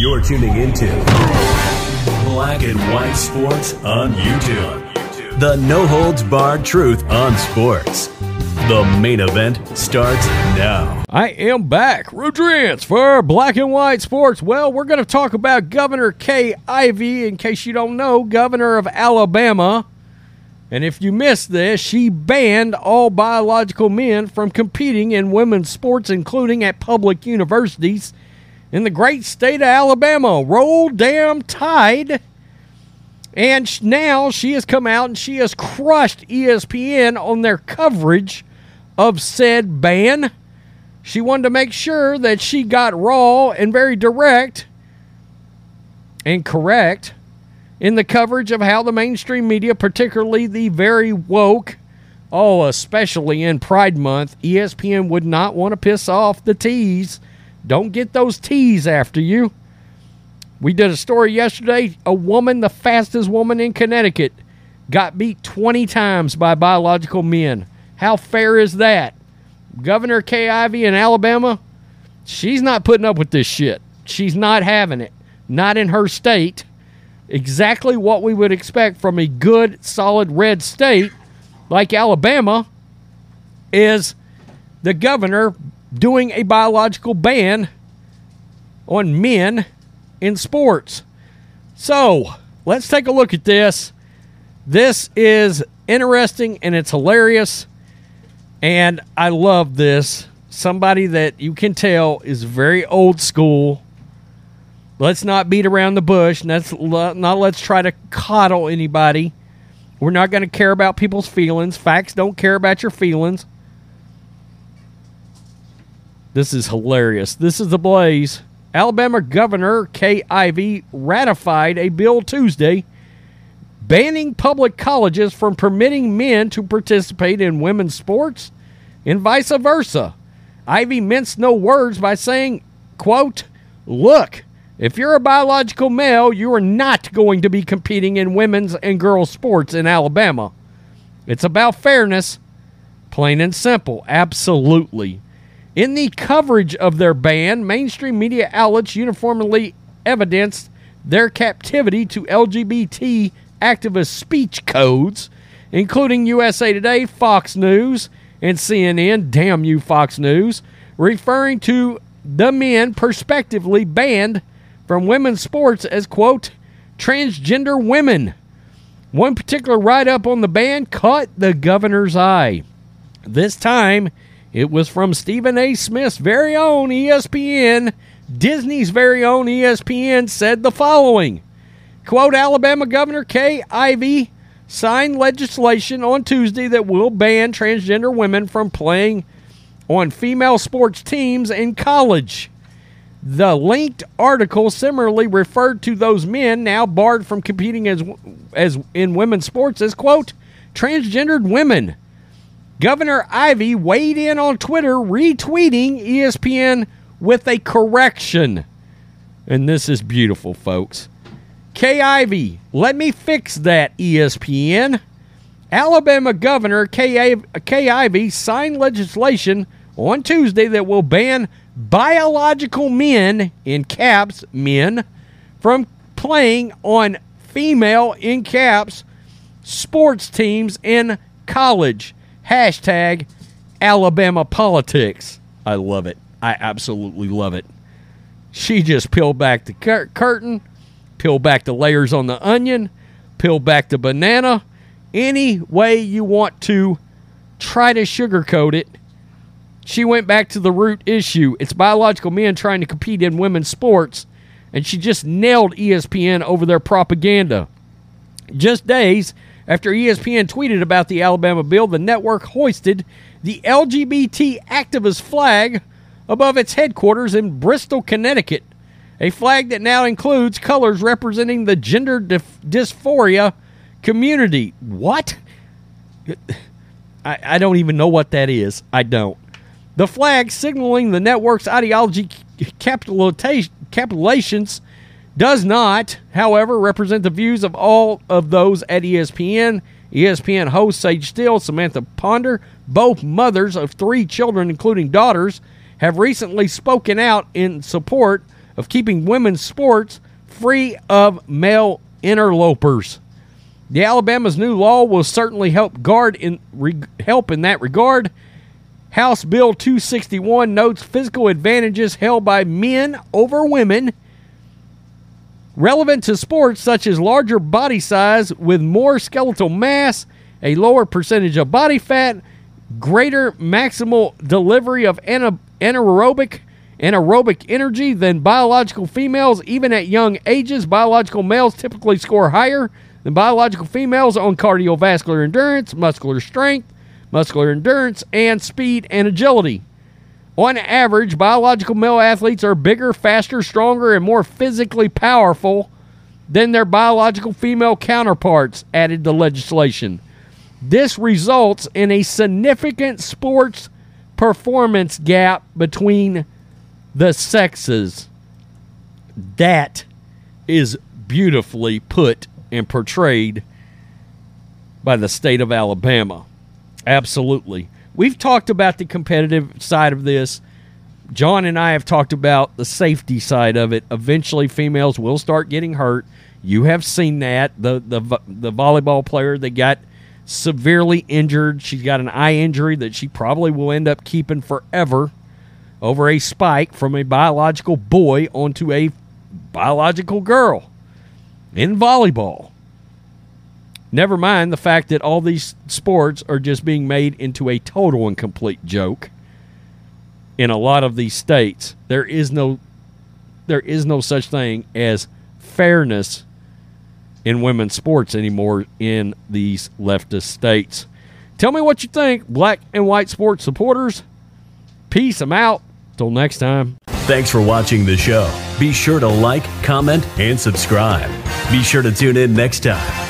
You're tuning into Black and White Sports on YouTube. The no holds barred truth on sports. The main event starts now. I am back. Rodrance for Black and White Sports. Well, we're going to talk about Governor Kay Ivey. In case you don't know, Governor of Alabama. And if you missed this, she banned all biological men from competing in women's sports, including at public universities in the great state of Alabama. Roll damn tide. And now she has come out and she has crushed ESPN on their coverage of said ban. She wanted to make sure that she got raw and very direct and correct in the coverage of how the mainstream media, particularly the very woke, oh, especially in Pride Month, ESPN would not want to piss off the T's. Don't get those T's after you. We did a story yesterday. A woman, the fastest woman in Connecticut, got beat 20 times by biological men. How fair is that? Governor Kay Ivey in Alabama, she's not putting up with this shit. She's not having it. Not in her state. Exactly what we would expect from a good, solid red state like Alabama is the governor doing a biological ban on men in sports. So let's take a look at this. This is interesting and it's hilarious. And I love this. Somebody that you can tell is very old school. Let's not beat around the bush. Let's not let's try to coddle anybody. We're not going to care about people's feelings. Facts don't care about your feelings. This is hilarious. This is the blaze. Alabama Governor Kay Ivey ratified a bill Tuesday banning public colleges from permitting men to participate in women's sports and vice versa. Ivey minced no words by saying, quote, Look, if you're a biological male, you are not going to be competing in women's and girls' sports in Alabama. It's about fairness, plain and simple. Absolutely. In the coverage of their ban, mainstream media outlets uniformly evidenced their captivity to LGBT activist speech codes, including USA Today, Fox News, and CNN, damn you, Fox News, referring to the men prospectively banned from women's sports as, quote, transgender women. One particular write up on the ban caught the governor's eye. This time, it was from Stephen A. Smith's very own ESPN. Disney's very own ESPN said the following Quote Alabama Governor Kay Ivey signed legislation on Tuesday that will ban transgender women from playing on female sports teams in college. The linked article similarly referred to those men now barred from competing as as in women's sports as quote transgendered women. Governor Ivey weighed in on Twitter, retweeting ESPN with a correction. And this is beautiful, folks. Kay Ivey, let me fix that, ESPN. Alabama Governor Kay, Kay Ivey signed legislation on Tuesday that will ban biological men, in caps, men, from playing on female, in caps, sports teams in college. Hashtag Alabama politics. I love it. I absolutely love it. She just peeled back the cur- curtain, peeled back the layers on the onion, peeled back the banana. Any way you want to try to sugarcoat it, she went back to the root issue. It's biological men trying to compete in women's sports, and she just nailed ESPN over their propaganda. Just days after ESPN tweeted about the Alabama bill, the network hoisted the LGBT activist flag above its headquarters in Bristol, Connecticut, A flag that now includes colors representing the gender dif- dysphoria community. What? I, I don't even know what that is. I don't. The flag signaling the network's ideology capitulations does not, however, represent the views of all of those at ESPN. ESPN host Sage Steele, Samantha Ponder, both mothers of three children, including daughters, have recently spoken out in support of keeping women's sports free of male interlopers. The Alabama's new law will certainly help guard in re, help in that regard. House Bill 261 notes physical advantages held by men over women relevant to sports such as larger body size with more skeletal mass, a lower percentage of body fat, greater maximal delivery of anaerobic anaerobic energy than biological females even at young ages. Biological males typically score higher than biological females on cardiovascular endurance, muscular strength, muscular endurance, and speed and agility. On average, biological male athletes are bigger, faster, stronger, and more physically powerful than their biological female counterparts, added the legislation. This results in a significant sports performance gap between the sexes. That is beautifully put and portrayed by the state of Alabama. Absolutely. We've talked about the competitive side of this. John and I have talked about the safety side of it. Eventually, females will start getting hurt. You have seen that the the the volleyball player that got severely injured. She's got an eye injury that she probably will end up keeping forever over a spike from a biological boy onto a biological girl in volleyball. Never mind the fact that all these sports are just being made into a total and complete joke in a lot of these states. There is no there is no such thing as fairness in women's sports anymore in these leftist states. Tell me what you think, black and white sports supporters. Peace. I'm out. Till next time. Thanks for watching the show. Be sure to like, comment, and subscribe. Be sure to tune in next time